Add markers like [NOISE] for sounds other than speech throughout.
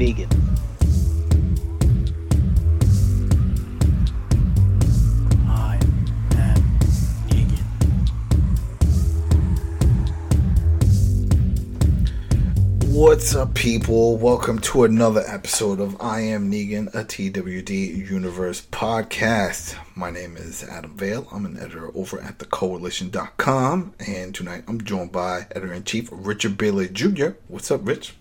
am Negan. I am Negan. What's up, people? Welcome to another episode of I Am Negan, a TWD Universe podcast. My name is Adam Vale. I'm an editor over at thecoalition.com, and tonight I'm joined by editor in chief Richard Bailey Jr. What's up, Rich?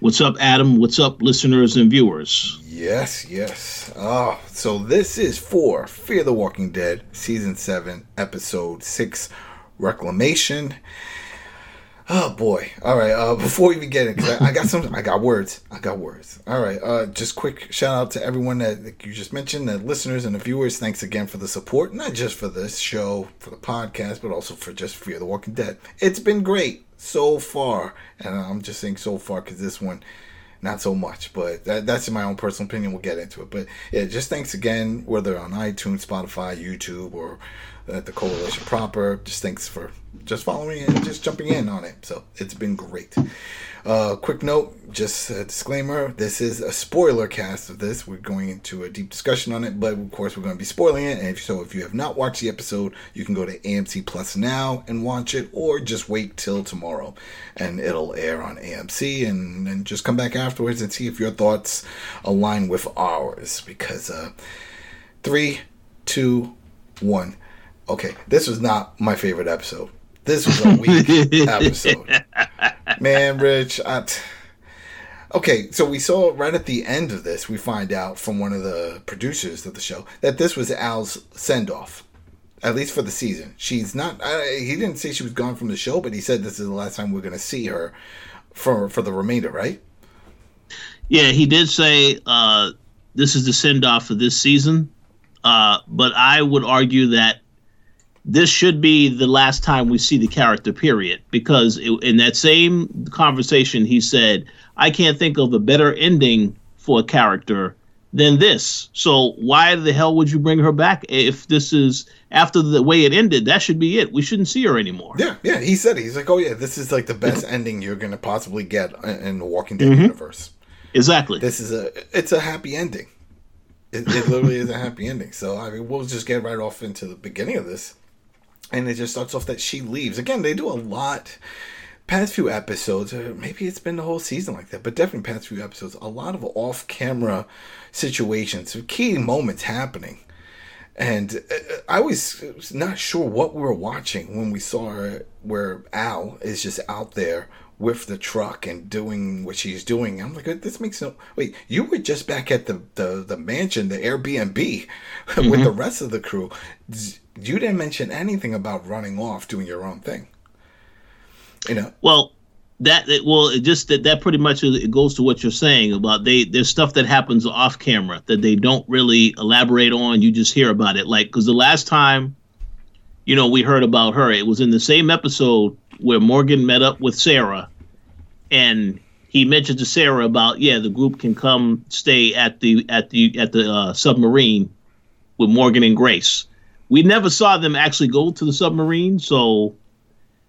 What's up, Adam? What's up, listeners and viewers? Yes, yes. Oh, so this is for Fear the Walking Dead, Season 7, Episode 6, Reclamation. Oh boy! All right. Uh, before we even get it, because I, I got some, I got words. I got words. All right. Uh, just quick shout out to everyone that that you just mentioned, the listeners and the viewers. Thanks again for the support, not just for this show, for the podcast, but also for just Fear the Walking Dead. It's been great so far, and I'm just saying so far because this one, not so much. But that, that's in my own personal opinion. We'll get into it. But yeah, just thanks again, whether on iTunes, Spotify, YouTube, or at the coalition proper. Just thanks for just following and just jumping in on it. So it's been great. Uh, quick note, just a disclaimer: this is a spoiler cast of this. We're going into a deep discussion on it, but of course we're going to be spoiling it. And if, so, if you have not watched the episode, you can go to AMC Plus now and watch it, or just wait till tomorrow, and it'll air on AMC, and then just come back afterwards and see if your thoughts align with ours. Because uh, three, two, one. Okay, this was not my favorite episode. This was a weak [LAUGHS] episode. Man, Rich, I t- okay, so we saw right at the end of this, we find out from one of the producers of the show that this was Al's send off, at least for the season. She's not. Uh, he didn't say she was gone from the show, but he said this is the last time we're going to see her for for the remainder, right? Yeah, he did say uh, this is the send off for this season, uh, but I would argue that this should be the last time we see the character, period. Because it, in that same conversation, he said, I can't think of a better ending for a character than this. So why the hell would you bring her back if this is after the way it ended? That should be it. We shouldn't see her anymore. Yeah, yeah. He said it. he's like, oh yeah, this is like the best ending you're going to possibly get in the Walking Dead mm-hmm. universe. Exactly. This is a it's a happy ending. It, it literally is a happy ending. So I mean, we'll just get right off into the beginning of this, and it just starts off that she leaves. Again, they do a lot. Past few episodes, or maybe it's been the whole season like that, but definitely past few episodes, a lot of off-camera situations, key moments happening. And uh, I was not sure what we were watching when we saw her, where Al is just out there with the truck and doing what she's doing. I'm like, this makes no. Wait, you were just back at the the, the mansion, the Airbnb, mm-hmm. [LAUGHS] with the rest of the crew. You didn't mention anything about running off, doing your own thing. You know. Well, that it, well, it just that that pretty much it goes to what you're saying about they there's stuff that happens off camera that they don't really elaborate on. You just hear about it, like because the last time, you know, we heard about her, it was in the same episode where Morgan met up with Sarah, and he mentioned to Sarah about yeah, the group can come stay at the at the at the uh, submarine with Morgan and Grace. We never saw them actually go to the submarine, so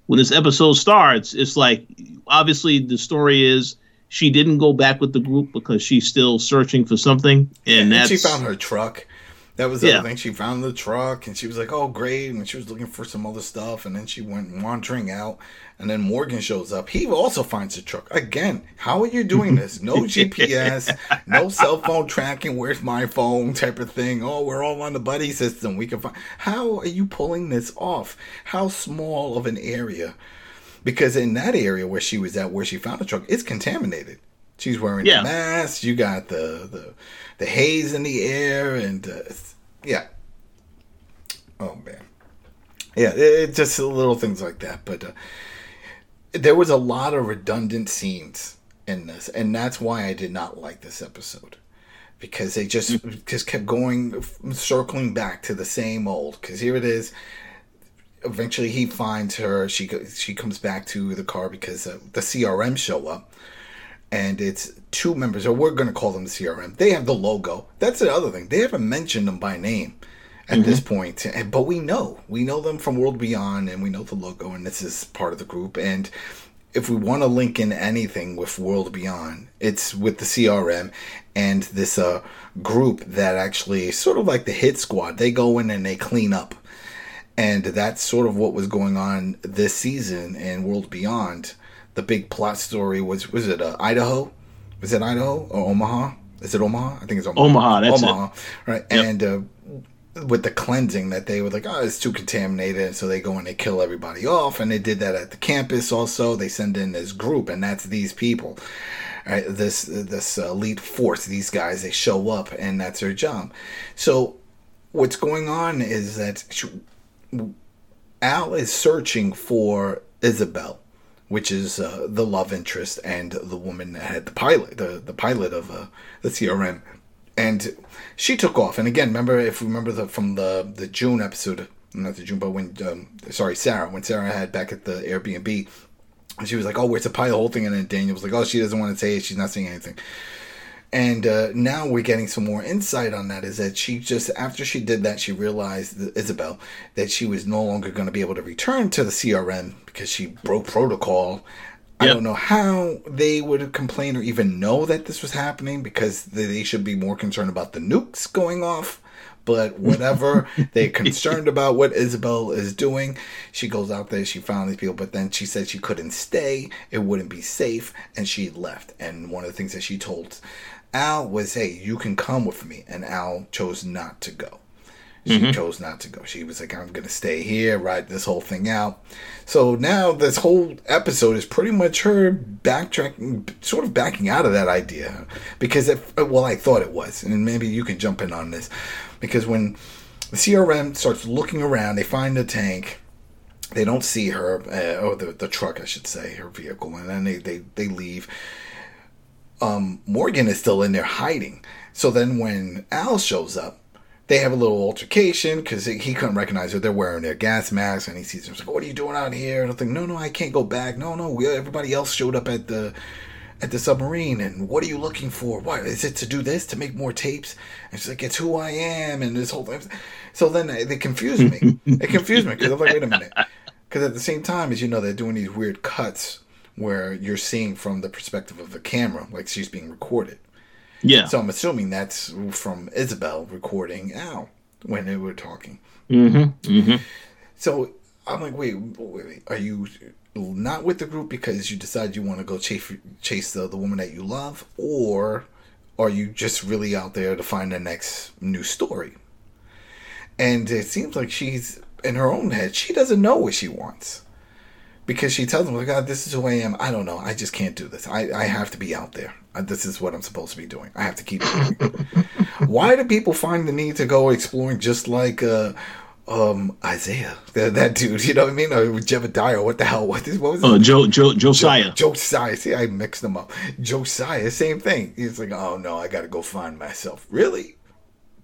when this episode starts, it's like obviously the story is she didn't go back with the group because she's still searching for something, and, and that's she found her truck. That was the yeah. thing. She found the truck and she was like, "Oh, great!" And she was looking for some other stuff, and then she went wandering out. And then Morgan shows up. He also finds the truck again. How are you doing this? No [LAUGHS] GPS, no cell phone tracking. Where's my phone? Type of thing. Oh, we're all on the buddy system. We can find. How are you pulling this off? How small of an area? Because in that area where she was at, where she found the truck, it's contaminated. She's wearing yeah. a mask. You got the the the haze in the air, and uh, yeah. Oh man, yeah. It's it, just little things like that, but. Uh, there was a lot of redundant scenes in this, and that's why I did not like this episode because they just mm. just kept going, circling back to the same old. Because here it is. Eventually, he finds her. She she comes back to the car because uh, the CRM show up, and it's two members, or we're going to call them the CRM. They have the logo. That's the other thing. They haven't mentioned them by name at mm-hmm. this point. But we know, we know them from World Beyond, and we know the logo, and this is part of the group. And if we want to link in anything with World Beyond, it's with the CRM and this uh, group that actually sort of like the hit squad. They go in and they clean up. And that's sort of what was going on this season in World Beyond. The big plot story was was it uh, Idaho? Was it Idaho or Omaha? Is it Omaha? I think it's Omaha. Omaha, that's Omaha, right? And uh, with the cleansing that they were like, oh, it's too contaminated, so they go and they kill everybody off, and they did that at the campus. Also, they send in this group, and that's these people, right? This this elite force, these guys, they show up, and that's their job. So, what's going on is that she, Al is searching for Isabel, which is uh, the love interest and the woman that had the pilot, the the pilot of uh, the CRM and she took off. And again, remember if you remember the from the the June episode, not the June, but when um, sorry Sarah, when Sarah had back at the Airbnb, she was like, "Oh, where's the pie?" The whole thing, and then Daniel was like, "Oh, she doesn't want to say it. She's not saying anything." And uh, now we're getting some more insight on that. Is that she just after she did that, she realized that Isabel that she was no longer going to be able to return to the CRM because she broke protocol I don't know how they would complain or even know that this was happening because they should be more concerned about the nukes going off. But whatever, [LAUGHS] they're concerned about what Isabel is doing. She goes out there, she found these people, but then she said she couldn't stay, it wouldn't be safe, and she left. And one of the things that she told Al was, hey, you can come with me. And Al chose not to go. She mm-hmm. chose not to go. She was like, I'm going to stay here, ride this whole thing out. So now this whole episode is pretty much her backtracking, sort of backing out of that idea. Because, it, well, I thought it was. And maybe you can jump in on this. Because when the CRM starts looking around, they find the tank. They don't see her, uh, or the, the truck, I should say, her vehicle. And then they, they, they leave. Um, Morgan is still in there hiding. So then when Al shows up, they have a little altercation because he couldn't recognize her. They're wearing their gas masks, and he sees them. He's like, "What are you doing out here?" And I think, "No, no, I can't go back. No, no, we, everybody else showed up at the at the submarine. And what are you looking for? What is it to do this to make more tapes?" And she's like, "It's who I am." And this whole thing. So then they, they confuse me. they confuse me because I'm like, "Wait a minute," because at the same time, as you know, they're doing these weird cuts where you're seeing from the perspective of the camera, like she's being recorded. Yeah. So I'm assuming that's from Isabel recording Al when they were talking. Mm-hmm. Mm-hmm. So I'm like, wait, wait, wait, are you not with the group because you decide you want to go chase chase the, the woman that you love, or are you just really out there to find the next new story? And it seems like she's in her own head. She doesn't know what she wants because she tells him, "God, oh, this is who I am. I don't know. I just can't do this. I, I have to be out there. This is what I'm supposed to be doing. I have to keep doing. [LAUGHS] Why do people find the need to go exploring just like uh, um, Isaiah, that, that, dude? You know what I mean? Or Jebediah? What the hell? What, is, what was? Oh, Joe, Joe, Josiah. Jo- Josiah. See, I mixed them up. Josiah, same thing. He's like, oh no, I got to go find myself. Really?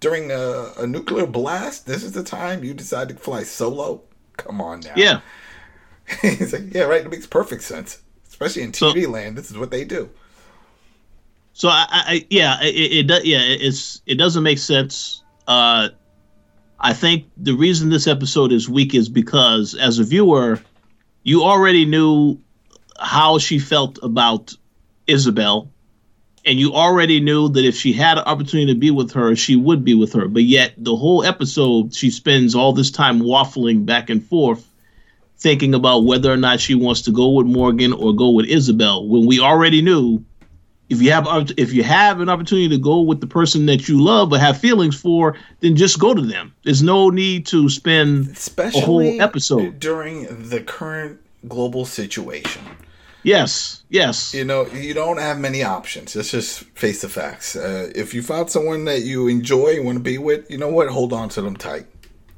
During a, a nuclear blast, this is the time you decide to fly solo? Come on now. Yeah. [LAUGHS] He's like, yeah, right. It makes perfect sense, especially in TV so, land. This is what they do. So I, I yeah, it, it, yeah, it's it doesn't make sense. Uh, I think the reason this episode is weak is because as a viewer, you already knew how she felt about Isabel, and you already knew that if she had an opportunity to be with her, she would be with her. But yet, the whole episode, she spends all this time waffling back and forth thinking about whether or not she wants to go with Morgan or go with Isabel when we already knew if you have if you have an opportunity to go with the person that you love but have feelings for, then just go to them. There's no need to spend Especially a whole episode during the current global situation. Yes, yes. You know, you don't have many options. Let's just face the facts. Uh, if you found someone that you enjoy and want to be with, you know what? Hold on to them tight.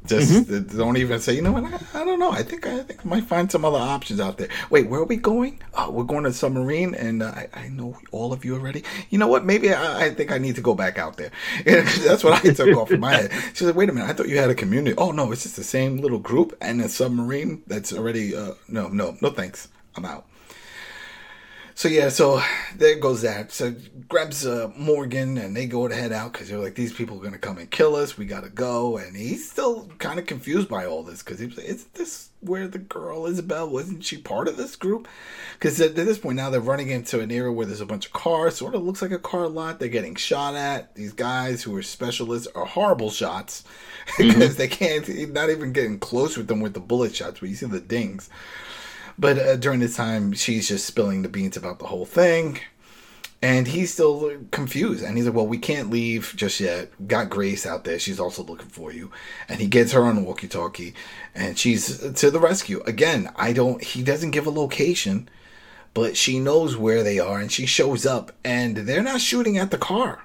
Just mm-hmm. don't even say, you know what? I, I, don't know. I think I think I might find some other options out there. Wait, where are we going? Oh, we're going to submarine, and uh, I, I know all of you already. You know what? Maybe I, I think I need to go back out there. [LAUGHS] that's what I took off in my head. She's like, wait a minute. I thought you had a community. Oh no, it's just the same little group and a submarine that's already. Uh, no, no, no. Thanks. I'm out. So yeah, so there goes that. So grabs uh, Morgan and they go to head out because they're like, these people are gonna come and kill us. We gotta go, and he's still kind of confused by all this because he's like, is this where the girl Isabel wasn't she part of this group? Because at, at this point now they're running into an area where there's a bunch of cars. Sort of looks like a car lot. They're getting shot at. These guys who are specialists are horrible shots [LAUGHS] because they can't not even getting close with them with the bullet shots. But you see the dings. But uh, during this time, she's just spilling the beans about the whole thing. And he's still confused. And he's like, Well, we can't leave just yet. Got Grace out there. She's also looking for you. And he gets her on the walkie talkie. And she's to the rescue. Again, I don't, he doesn't give a location, but she knows where they are. And she shows up. And they're not shooting at the car.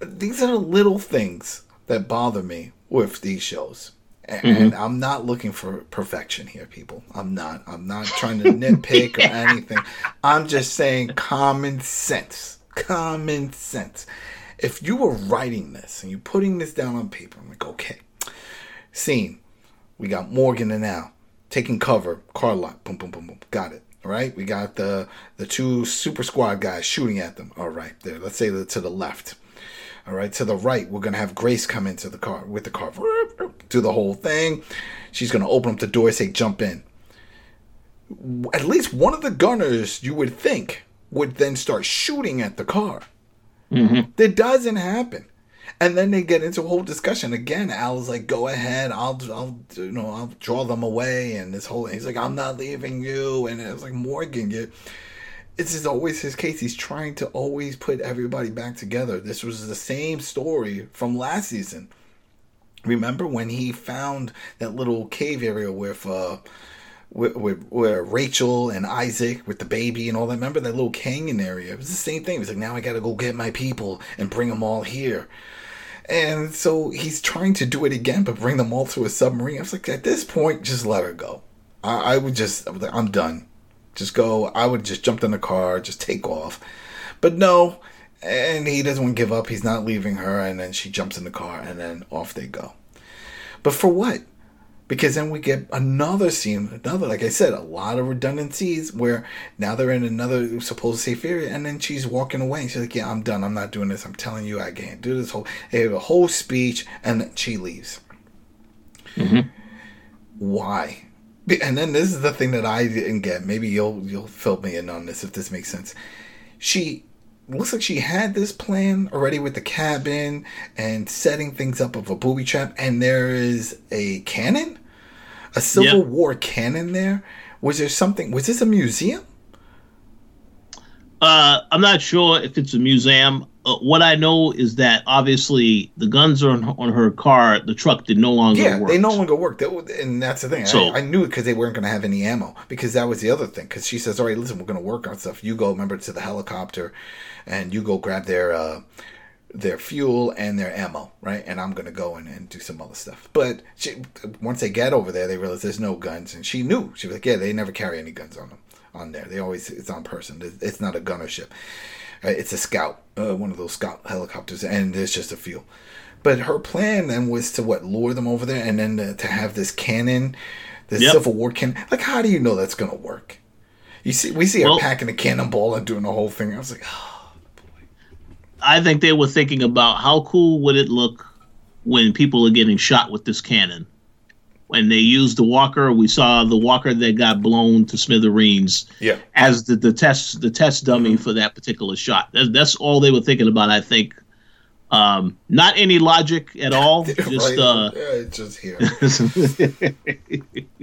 These are little things that bother me with these shows. And mm-hmm. I'm not looking for perfection here, people. I'm not. I'm not trying to nitpick or [LAUGHS] anything. I'm just saying common sense. Common sense. If you were writing this and you're putting this down on paper, I'm like, okay. Scene. We got Morgan and Al taking cover, car lot. Boom, boom, boom, boom. Got it. All right. We got the the two super squad guys shooting at them. All right. There. Let's say to the left. All right, to the right, we're gonna have Grace come into the car with the car, do the whole thing. She's gonna open up the door, say, "Jump in." At least one of the gunners, you would think, would then start shooting at the car. Mm-hmm. That doesn't happen. And then they get into a whole discussion again. Al's like, "Go ahead, I'll, I'll, you know, I'll draw them away." And this whole, he's like, "I'm not leaving you." And it's like Morgan, you this is always his case. He's trying to always put everybody back together. This was the same story from last season. Remember when he found that little cave area with uh with, with, where Rachel and Isaac with the baby and all that. Remember that little canyon area? It was the same thing. It was like now I got to go get my people and bring them all here. And so he's trying to do it again, but bring them all to a submarine. I was like, at this point, just let her go. I, I would just, I'm done. Just go. I would just jump in the car, just take off. But no, and he doesn't want to give up. He's not leaving her, and then she jumps in the car, and then off they go. But for what? Because then we get another scene, another, like I said, a lot of redundancies where now they're in another supposed safe area, and then she's walking away. She's like, "Yeah, I'm done. I'm not doing this. I'm telling you, I can't do this whole." They have a whole speech, and she leaves. Mm-hmm. Why? and then this is the thing that I didn't get. Maybe you'll you'll fill me in on this if this makes sense. She looks like she had this plan already with the cabin and setting things up of a booby trap, and there is a cannon, a Civil yep. War cannon there. Was there something? Was this a museum? Uh, I'm not sure if it's a museum uh, what I know is that obviously the guns are on on her car, the truck did no longer yeah, work. they no longer work. and that's the thing. So, I, I knew it because they weren't going to have any ammo. Because that was the other thing. Because she says, "All right, listen, we're going to work on stuff. You go, remember, to the helicopter, and you go grab their uh, their fuel and their ammo, right? And I'm going to go in and do some other stuff." But she, once they get over there, they realize there's no guns, and she knew. She was like, "Yeah, they never carry any guns on them on there. They always it's on person. It's not a gunner ship." Uh, it's a scout, uh, one of those scout helicopters, and there's just a few. But her plan then was to what lure them over there, and then to, to have this cannon, this yep. Civil War cannon. Like, how do you know that's gonna work? You see, we see well, her packing a cannonball and doing the whole thing. I was like, oh boy. I think they were thinking about how cool would it look when people are getting shot with this cannon when they used the walker, we saw the walker that got blown to smithereens yeah. as the, the test the test dummy mm-hmm. for that particular shot. That's, that's all they were thinking about, I think. Um, not any logic at all. [LAUGHS] just right. uh, yeah, just here. [LAUGHS]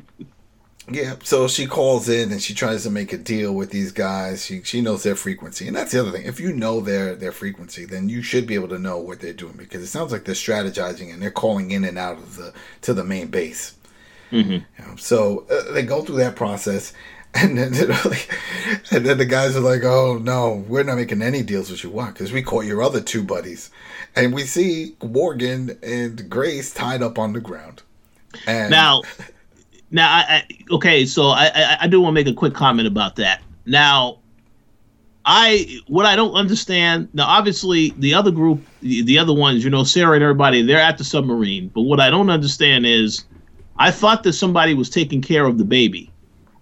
Yeah, so she calls in and she tries to make a deal with these guys. She she knows their frequency, and that's the other thing. If you know their their frequency, then you should be able to know what they're doing because it sounds like they're strategizing and they're calling in and out of the to the main base. Mm-hmm. You know, so uh, they go through that process, [LAUGHS] and then like, and then the guys are like, "Oh no, we're not making any deals with you. Why? Because we caught your other two buddies, and we see Morgan and Grace tied up on the ground." And now now, I, I okay, so I, I, I do want to make a quick comment about that. Now, I what I don't understand now. Obviously, the other group, the, the other ones, you know, Sarah and everybody, they're at the submarine. But what I don't understand is, I thought that somebody was taking care of the baby.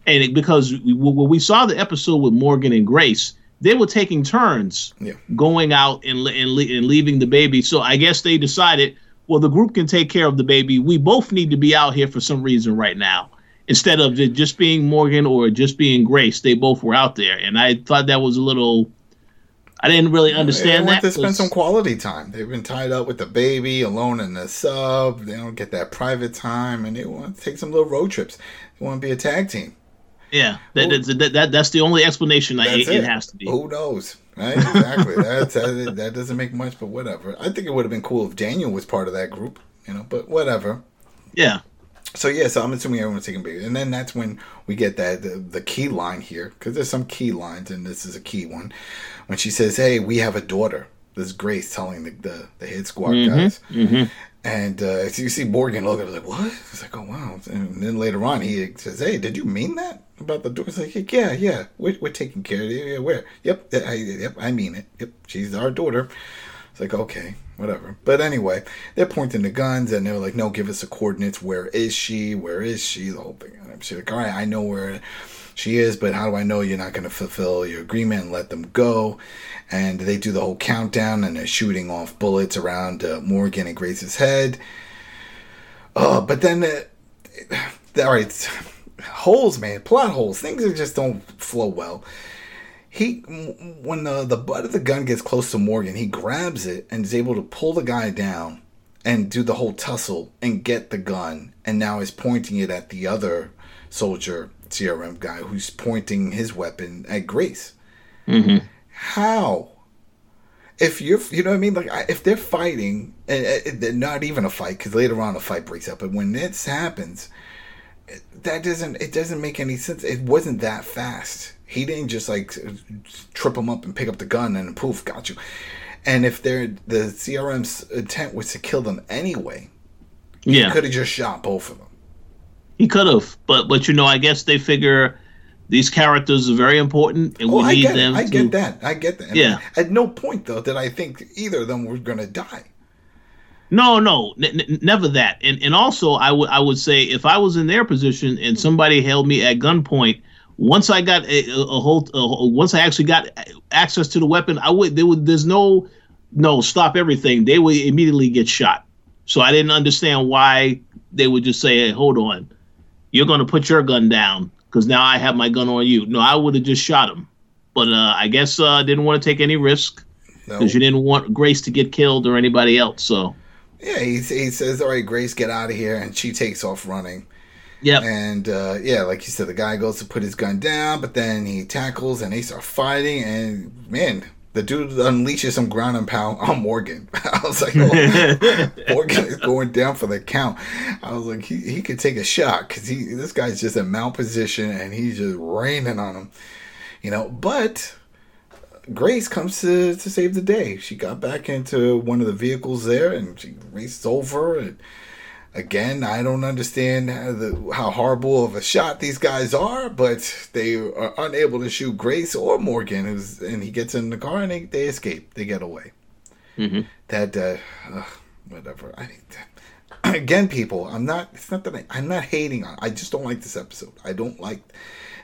and it, because we, when we saw the episode with Morgan and Grace, they were taking turns Yeah. going out and, and, and leaving the baby. So I guess they decided, well, the group can take care of the baby. We both need to be out here for some reason right now. Instead of it just being Morgan or just being Grace, they both were out there, and I thought that was a little. I didn't really They understand want that. to spend some quality time. They've been tied up with the baby, alone in the sub. They don't get that private time, and they want to take some little road trips. They want to be a tag team. Yeah, that, Well- that, that, that, that's the only explanation I, it, it. has to be. Who knows? Right? Exactly. That's, that, that doesn't make much, but whatever. I think it would have been cool if Daniel was part of that group, you know, but whatever. Yeah, So yeah, so I'm assuming everyone's taking baby, and then that's when we get that the, the key line here because there's some key lines, and this is a key one when she says, "Hey, we have a daughter." This is Grace telling the the, the head squad mm-hmm. guys, mm-hmm. And uh, so you see Morgan look at her like, "What?" It's like, "Oh wow!" And then later on, he says, "Hey, did you mean that about the daughter?" It's like, "Yeah, yeah, we're, we're taking care of it. Yeah, where? Yep, I, yep, I mean it. Yep, she's our daughter." It's like, okay, whatever. But anyway, they're pointing the guns and they're like, no, give us the coordinates. Where is she? Where is she? The whole thing. And she's like, all right, I know where she is, but how do I know you're not going to fulfill your agreement and let them go? And they do the whole countdown and they're shooting off bullets around uh, Morgan and Grace's head. Uh, but then, uh, all right, holes, man, plot holes. Things just don't flow well he when the the butt of the gun gets close to Morgan, he grabs it and is able to pull the guy down and do the whole tussle and get the gun, and now is pointing it at the other soldier CRM guy who's pointing his weapon at Grace. Mm-hmm. How? If you're, you know what I mean? Like, if they're fighting, and not even a fight, because later on a fight breaks up, but when this happens, that doesn't it doesn't make any sense. It wasn't that fast. He didn't just like trip him up and pick up the gun and poof, got you. And if they're the CRM's intent was to kill them anyway, yeah. he could have just shot both of them. He could have, but but you know, I guess they figure these characters are very important, and Oh, we I need get them. it. I to, get that. I get that. Yeah. At no point though did I think either of them were gonna die. No, no, n- n- never that. And and also, I would I would say if I was in their position and somebody held me at gunpoint, once I got a, a, a whole, a, once I actually got access to the weapon, I would there would there's no no stop everything. They would immediately get shot. So I didn't understand why they would just say, "Hey, hold on, you're going to put your gun down because now I have my gun on you." No, I would have just shot him. But uh, I guess uh, didn't want to take any risk No. because you didn't want Grace to get killed or anybody else. So Yeah, he, he says, "All right, Grace, get out of here," and she takes off running. yeah, And uh, yeah, like you said, the guy goes to put his gun down, but then he tackles and they start fighting. And man, the dude unleashes some ground and pound on Morgan. [LAUGHS] I was like, [LAUGHS] oh, Morgan is going down for the count. I was like, he, he could take a shot because he this guy's just in mount position and he's just raining on him, you know. But Grace comes to, to save the day. She got back into one of the vehicles there and she races over and again, I don't understand how, the, how horrible of a shot these guys are, but they are unable to shoot Grace or Morgan, who's and he gets in the car and they, they escape. They get away. Mhm. That uh, ugh, whatever. I [CLEARS THROAT] again, people. I'm not. It's not that I, I'm not hating on. I just don't like this episode. I don't like.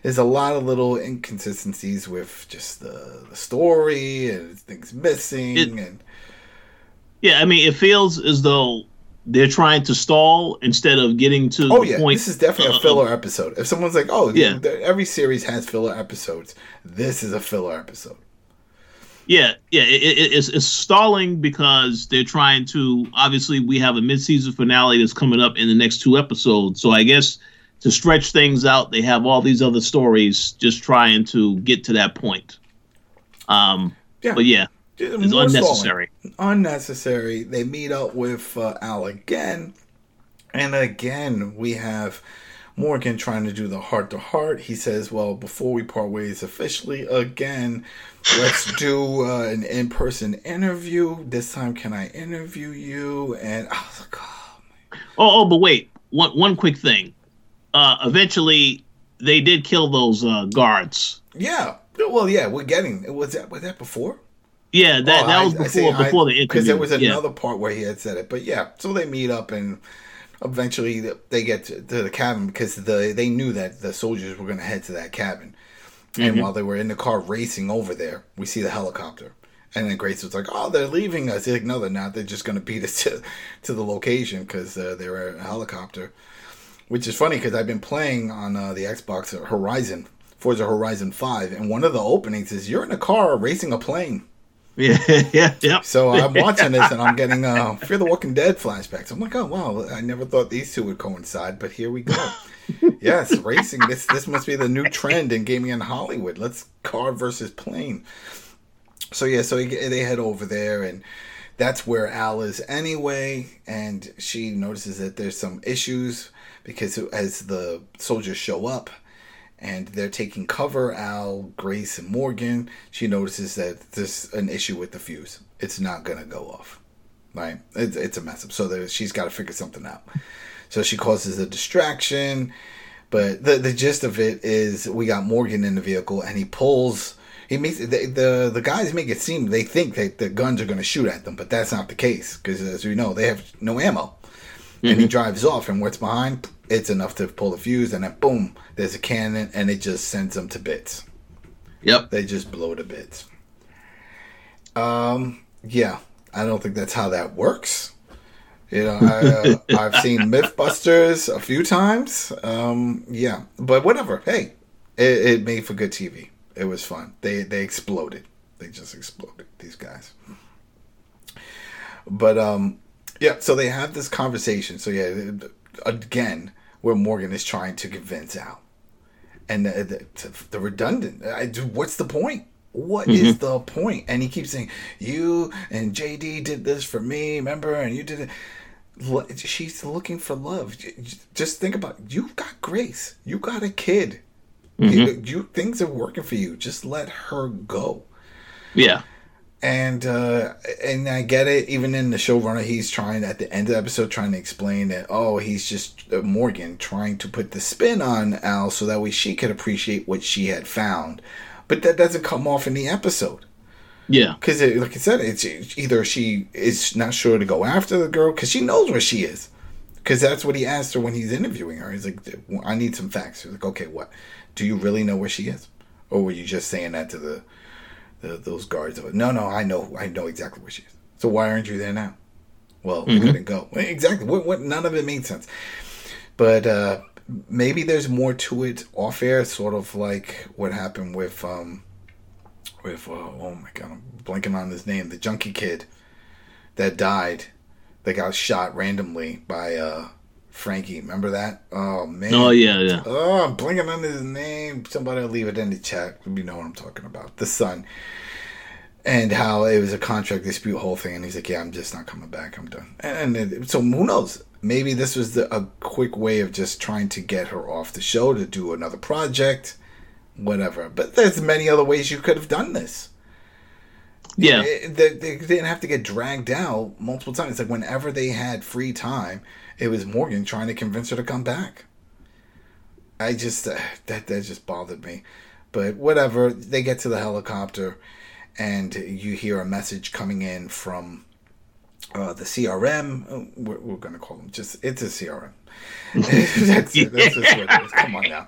There's a lot of little inconsistencies with just the, the story and things missing It- and. Yeah, I mean, it feels as though they're trying to stall instead of getting to Oh yeah, point. this is definitely a uh, filler episode. If someone's like, "Oh, Yeah. yeah," every series has filler episodes. This is a filler episode. Yeah, yeah, it, it, it's, it's stalling because they're trying to. Obviously, we have a mid-season finale that's coming up in the next two episodes. So I guess to stretch things out, they have all these other stories just trying to get to that point. Um, Yeah. but yeah, It's unnecessary. stalling. Unnecessary. They meet up with uh, Al again, and again we have Morgan trying to do the heart to heart. He says, "Well, before we part ways officially again, let's [LAUGHS] do uh, an in person interview. This time, can I interview you?" And I was like, "Oh, Oh, oh, but wait, one one quick thing. Uh, eventually, they did kill those uh, guards. yeah." Well, yeah, we're getting. Was that was that before? Yeah, that, that was before before the interview. Because there was yeah. another part where he had said it. But yeah, so they meet up and eventually they get to, to the cabin because the they knew that the soldiers were going to head to that cabin. And while they were in the car racing over there, we see the helicopter. And then Grace was like, "Oh, they're leaving us." He's like, "No, they're not. They're just going to beat us to to the location because uh, they were a helicopter." Which is funny because I've been playing on uh, the Xbox Horizon, Forza Horizon Five, and one of the openings is you're in a car racing a plane. [LAUGHS] Yeah, yeah, yeah. So I'm [LAUGHS] watching this and I'm getting uh, Fear the Walking Dead flashbacks. I'm like, oh wow, I never thought these two would coincide, but here we go. [LAUGHS] yes, racing. This this must be the new trend in gaming in Hollywood. Let's car versus plane. So yeah, so they head over there and that's where Al is anyway, and she notices that there's some issues because as the soldiers show up and they're taking cover, Al, Grace, and Morgan, she notices that there's an issue with the fuse. It's not gonna go off, right? It's, it's a mess up. So she's got to figure something out. So she causes a distraction, but the the gist of it is we got Morgan in the vehicle and he pulls. He makes the, the the guys make it seem they think that the guns are going to shoot at them, but that's not the case because as we know they have no ammo. Mm-hmm. And he drives off, and what's behind? It's enough to pull the fuse, and then boom, there's a cannon, and it just sends them to bits. Yep. They just blow to bits. Um, yeah, I don't think that's how that works. You know, I, uh, I've seen [LAUGHS] MythBusters a few times. Um, yeah, but whatever. Hey, it, it made for good TV. It was fun. They they exploded. They just exploded. These guys. But um, yeah. So they have this conversation. So yeah, again, where Morgan is trying to convince Al, and the, the, the redundant. I, what's the point? What mm-hmm. is the point? And he keeps saying, "You and JD did this for me, remember? And you did it." She's looking for love. Just think about it. you got Grace. You got a kid. Mm-hmm. You, you things are working for you. Just let her go. Yeah and uh and I get it. Even in the showrunner, he's trying at the end of the episode trying to explain that oh, he's just uh, Morgan trying to put the spin on Al so that way she could appreciate what she had found, but that doesn't come off in the episode. Yeah, because like I said, it's either she is not sure to go after the girl because she knows where she is, because that's what he asked her when he's interviewing her. He's like, "I need some facts." He's like, "Okay, what? Do you really know where she is, or were you just saying that to the?" The, those guards. Of it. No, no, I know, I know exactly where she is. So why aren't you there now? Well, mm-hmm. we couldn't go. Exactly. What, what? None of it made sense. But uh, maybe there's more to it off air, sort of like what happened with um, with uh, oh my god, I'm blanking on his name, the junkie kid that died, that got shot randomly by uh, Frankie. Remember that? Oh man. Oh yeah, yeah. Oh, I'm blinking on his name. Somebody will leave it in the chat. You know what I'm talking about. The son. And how it was a contract dispute, whole thing, and he's like, "Yeah, I'm just not coming back. I'm done." And, and so who knows? Maybe this was the, a quick way of just trying to get her off the show to do another project, whatever. But there's many other ways you could have done this. Yeah, they, they, didn't have to get dragged out multiple times. It's like whenever they had free time, it was Morgan trying to convince her to come back. I just uh, that that just bothered me, but whatever. They get to the helicopter, and you hear a message coming in from uh, the CRM. Oh, we're, we're going to call them just it's a CRM. [LAUGHS] that's, it, that's just what it is. Come on now,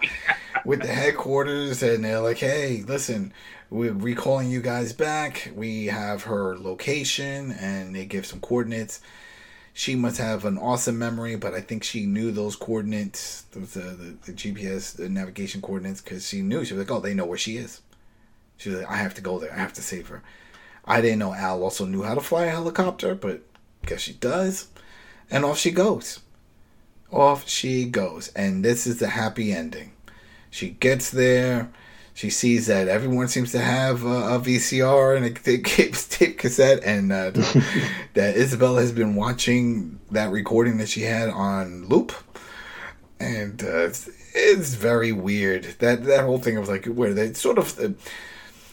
with the headquarters, and they're like, "Hey, listen." We're recalling you guys back. We have her location, and they give some coordinates she must have an awesome memory, but I think she knew those coordinates, the, the, the GPS, the navigation coordinates, because she knew. She was like, oh, they know where she is. She was like, I have to go there. I have to save her. I didn't know Al also knew how to fly a helicopter, but guess she does. And off she goes. Off she goes. And this is the happy ending. She gets there she sees that everyone seems to have a, a VCR and a tape, tape cassette, and uh, [LAUGHS] that Isabella has been watching that recording that she had on loop, and uh, it's, it's, very weird. That that whole thing was like where they sort of. Uh,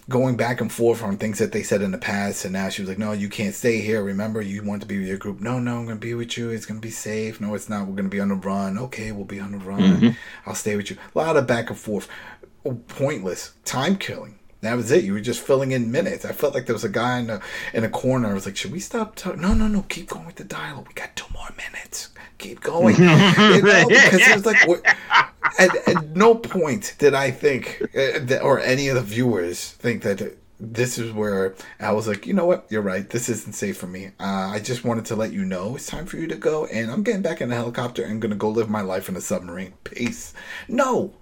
going back and forth on things that they said in the past, and now she was like, "No, you can't stay here. Remember, you want to be with your group. No, no, I'm gonna be with you. It's gonna be safe. No, it's not. We're gonna be on the run. Okay, we'll be on the run. Mm-hmm. I'll stay with you. A lot of back and forth pointless time killing. That was it. You were just filling in minutes. I felt like there was a guy in a in a corner. I was like, should we stop? talking? no, no, no. Keep going with the dialogue. We got two more minutes. Keep going. [LAUGHS] you know, because it was like, at, at no point did I think, uh, that, or any of the viewers think that this is where I was like, you know what? You're right. This isn't safe for me. Uh, I just wanted to let you know it's time for you to go, and I'm getting back in the helicopter and gonna go live my life in a submarine. Peace. No,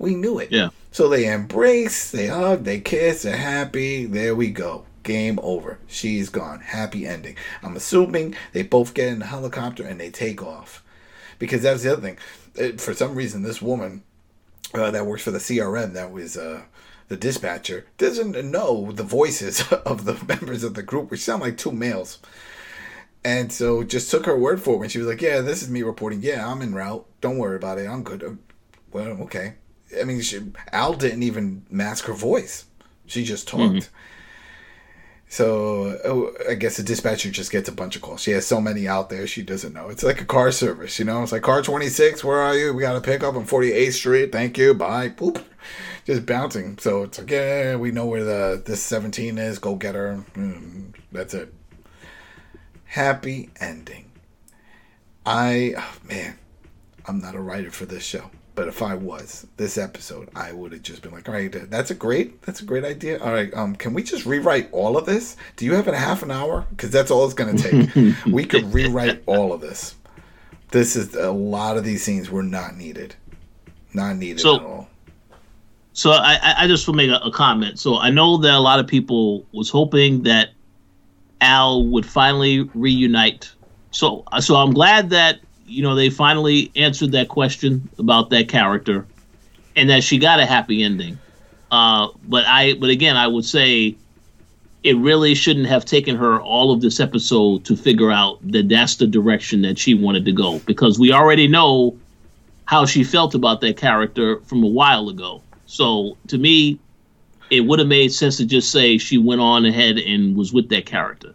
we knew it. Yeah. So they embrace, they hug, they kiss, they're happy. There we go. Game over. She's gone. Happy ending. I'm assuming they both get in the helicopter and they take off. Because that's the other thing. For some reason, this woman uh, that works for the CRM, that was uh, the dispatcher, doesn't know the voices [LAUGHS] of the members of the group, which sound like two males. And so just took her word for it when she was like, Yeah, this is me reporting. Yeah, I'm en route. Don't worry about it. I'm good. Uh, Well, okay. I mean, she, Al didn't even mask her voice. She just talked. So oh, I guess the dispatcher just gets a bunch of calls. She has so many out there she doesn't know. It's like a car service, you know. It's like car twenty six. Where are you? We got a pickup on Forty Eighth Street. Thank you. Bye. Boop. Just bouncing. So it's like yeah, we know where the this seventeen is. Go get her. Mm, that's it. Happy ending. I oh, man, I'm not a writer for this show. But if I was this episode, I would have just been like, "All right, that's a great, that's a great idea. All right, um, can we just rewrite all of this? Do you have a half an hour? Because that's all it's going to take. [LAUGHS] we could rewrite all of this. This is a lot of these scenes were not needed, not needed So- at all. So I, I- just will make a, a comment. So I know that a lot of people was hoping that Al would finally reunite. So so I'm glad that you know they finally answered that question about that character, and that she got a happy ending. Uh, but I but again I would say it really shouldn't have taken her all of this episode to figure out that that's the direction that she wanted to go because we already know how she felt about that character from a while ago. So to me, it would have made sense to just say she went on ahead and was with that character.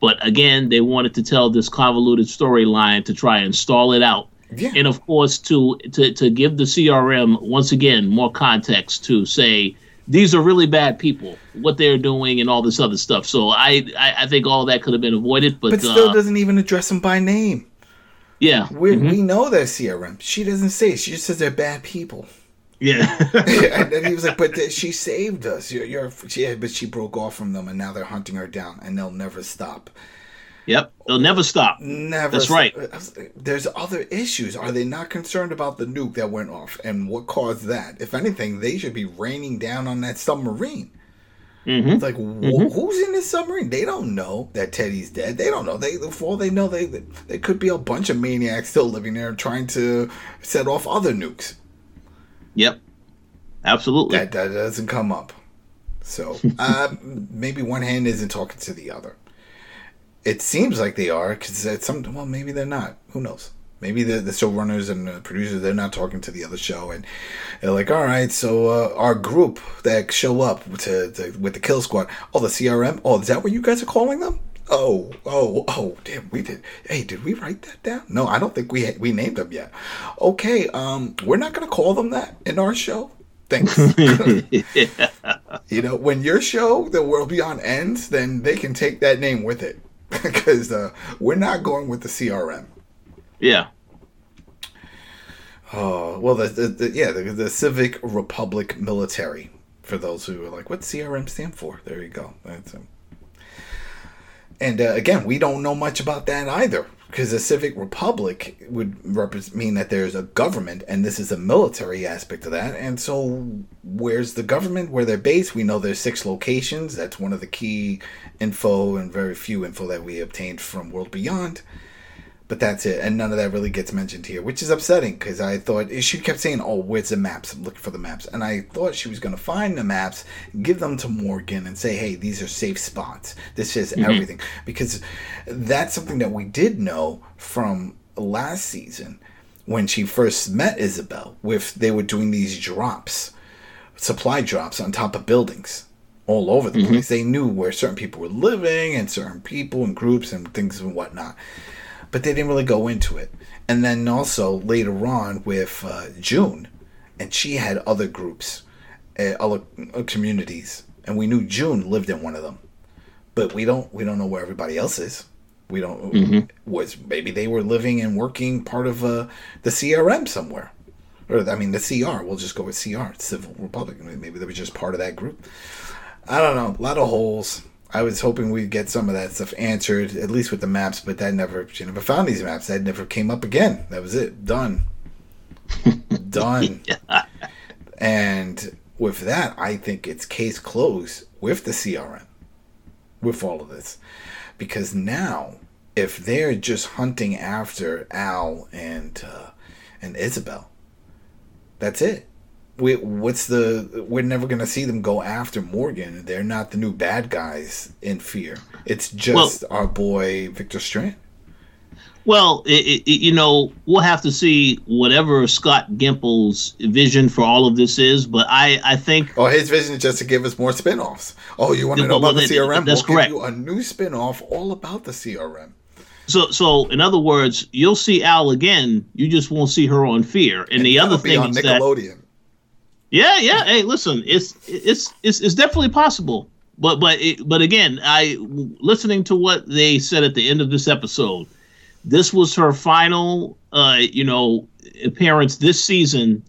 But again, they wanted to tell this convoluted storyline to try and stall it out. Yeah. And of course, to, to to give the CRM once again more context to say these are really bad people, what they're doing, and all this other stuff. So I I, I think all that could have been avoided. But, But still uh, doesn't even address them by name. yeah, We, Mhm. we know they're CRM. She doesn't say. it. She just says they're bad people. Yeah. [LAUGHS] and then he was like, "But th- she saved us. You're, you're she, but she broke off from them, and now they're hunting her down, and they'll never stop. yep, they'll never stop. Never. That's stop. right. I was like, There's other issues. Are they not concerned about the nuke that went off and what caused that? If anything, they should be raining down on that submarine. hmm It's like, wh- who's in this submarine? They don't know that Teddy's dead. They don't know. They, for all they know, they they could be a bunch of maniacs still living there trying to set off other nukes. Yep, absolutely. that that doesn't come up. So [LAUGHS] uh, maybe one hand isn't talking to the other. It seems like they are because it's some. Well, maybe they're not. Who knows? Maybe the the showrunners and the producers they're not talking to the other show, and they're like, "All right, so uh, our group that show up to, to with the Kill Squad. Oh, the CRM. Oh, is that what you guys are calling them? Oh, oh, oh, damn, we did. Hey, did we write that down? No, I don't think we we named them yet. Okay, um, we're not gonna call them that in our show. Thanks. [LAUGHS] [LAUGHS] You know, when your show, The World Beyond ends, then they can take that name with it. [LAUGHS] Because uh, we're not going with the CRM. yeah. Oh, well, the, the, the yeah, the, the Civic Republic Military. For those who are like, what CRM stand for? There you go. That's um, and uh, again, we don't know much about that either, because a Civic Republic would repres mean that there's a government, and this is a military aspect of that. And so, where's the government? Where they're based? We know there's six locations. That's one of the key info and very few info that we obtained from World Beyond. But that's it, and none of that really gets mentioned here, which is upsetting because I thought she kept saying, "Oh, where's the maps? I'm looking for the maps," and I thought she was going to find the maps, give them to Morgan, and say, "Hey, these are safe spots. This is mm-hmm. everything," because that's something that we did know from last season when she first met Isabel. With they were doing these drops, supply drops on top of buildings all over the mm-hmm. place. They knew where certain people were living and certain people and groups and things and whatnot but they didn't really go into it. And then also later on with uh, June, and she had other groups uh, other uh, communities, and we knew June lived in one of them, but we don't we don't know where everybody else is. We don't Mhm. was maybe they were living and working part of uh, the CRM somewhere, or I mean the CR. We'll just go with CR, Civil Republic. Maybe they were just part of that group. I don't know. A lot of holes. I was hoping we'd get some of that stuff answered, at least with the maps, but that never. She never found these maps. That never came up again. That was it. Done. [LAUGHS] Done. And with that, I think it's case closed with the CRM, with all of this, because now if they're just hunting after Al and uh, and Isabel, that's it. We, what's the? We're never gonna see them go after Morgan. They're not the new bad guys in Fear. It's just our boy Victor Strand. Well, it, it, you know, we'll have to see whatever Scott Gimple's vision for all of this is, but I, I think Oh, his vision is just to give us more spin-offs. Oh, you want to know well, about the CRM? that's we'll correct. give you a new spin-off all about the CRM. so. So, in other words, you'll see Al again. You just won't see her on Fear. And, the other thing on is that Nickelodeon. Yeah, yeah. Hey, listen, it's it's it's it's definitely possible. But but it, but again, I listening to what they said at the end of this episode. This was her final, uh, you know, appearance this season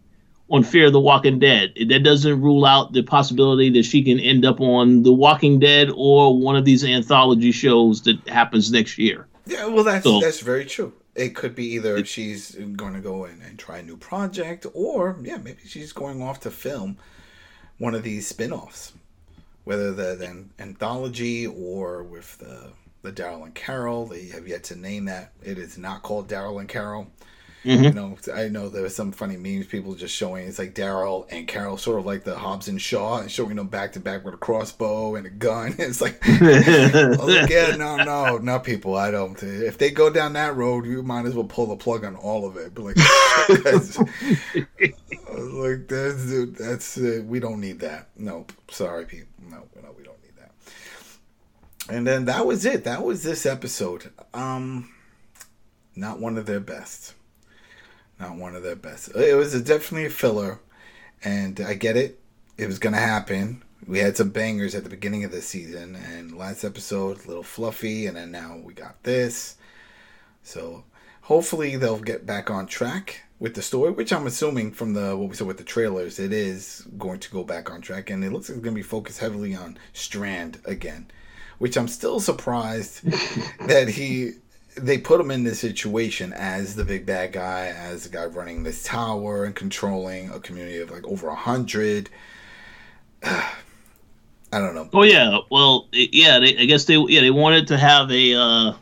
on Fear the Walking Dead. That doesn't rule out the possibility that she can end up on The Walking Dead or one of these anthology shows that happens next year. Yeah, well, that's So- that's very true. It could be either she's going to go and try a new project, or yeah, maybe she's going off to film one of these spin-offs, whether the, the anthology or with the the Daryl and Carol. They have yet to name that. It is not called Daryl and Carol. Mhm. You know, I know there was some funny memes people just showing it's like Daryl and Carol, sort of like the Hobbs and Shaw, and showing them back to back with a crossbow and a gun. [LAUGHS] It's like, I was like, yeah, no, no, no, people. I don't. If they go down that road, you might as well pull the plug on all of it. But like, [LAUGHS] that's, like, that's that's uh, we don't need that. No, sorry, people. No, no, we don't need that. And then that was it. That was this episode. Um, not one of their best. Not one of their best. It was a, definitely a filler, and I get it. It was gonna happen. We had some bangers at the beginning of the season, and last episode a little fluffy, and then now we got this. So hopefully they'll get back on track with the story, which I'm assuming from the what we saw with the trailers, it is going to go back on track, and it looks like it's going to be focused heavily on Strand again, which I'm still surprised [LAUGHS] that he they put him in this situation as the big bad guy, as the guy running this tower and controlling a community of like over a hundred. [SIGHS] I don't know. Oh yeah, well yeah, they, I guess they yeah they wanted to have a uh,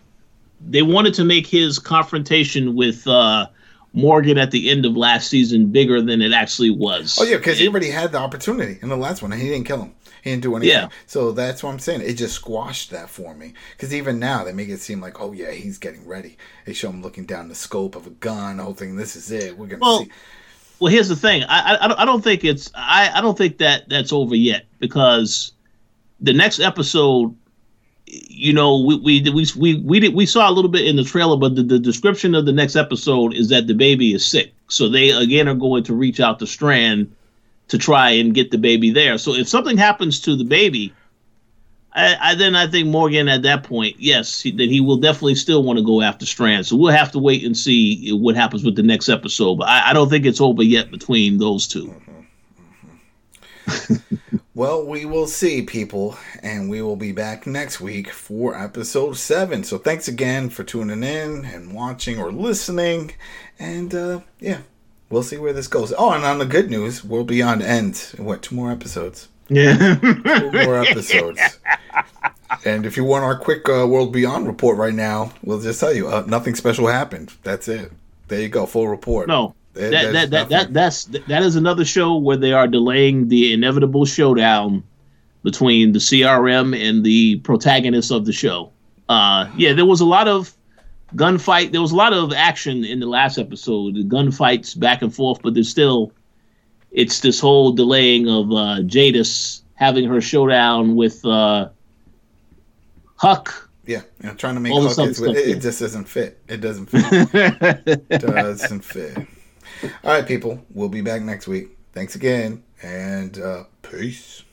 they wanted to make his confrontation with uh, Morgan at the end of last season bigger than it actually was. Oh yeah, because he already had the opportunity in the last one, and he didn't kill him. He didn't do anything. Yeah. So that's what I'm saying. It just squashed that for me. Because even now, they make it seem like, oh yeah, he's getting ready. They show him looking down the scope of a gun, the whole thing. This is it. We're gonna Well, see. well, here's the thing. I, I- I don't- think it's I, I don't think that that's over yet because the next episode, you know, we we we we we, did, we saw a little bit in the trailer, but the, the description of the next episode is that the baby is sick. So they again are going to reach out to Strand to try and get the baby there. So if something happens to the baby. I, I then I think Morgan at that point, yes, he, that he will definitely still want to go after Strand. So we'll have to wait and see what happens with the next episode. But I, I don't think it's over yet between those two. [LAUGHS] Well, we will see, people, and we will be back next week for episode seven. So thanks again for tuning in and watching or listening, and uh, yeah, we'll see where this goes. Oh, and on the good news, World Beyond ends. in, What two more episodes? Yeah. Two more episodes. And if you want our quick uh, World Beyond report right now, we'll just tell you uh, nothing special happened. That's it. There you go, full report. no. There- That, that, that, that that's that is another show where they are delaying the inevitable showdown between the CRM and the protagonists of the show. Uh, yeah, there was a lot of gunfight. There was a lot of action in the last episode. The gunfights back and forth, but there's still it's this whole delaying of uh, Jadis having her showdown with uh, Huck. yeah, know, trying to make All Huck is- it, stuff, it just doesn't fit. It doesn't fit. [LAUGHS] doesn't fit. All right, people. We'll be back next week. thanks again, and uh, peace.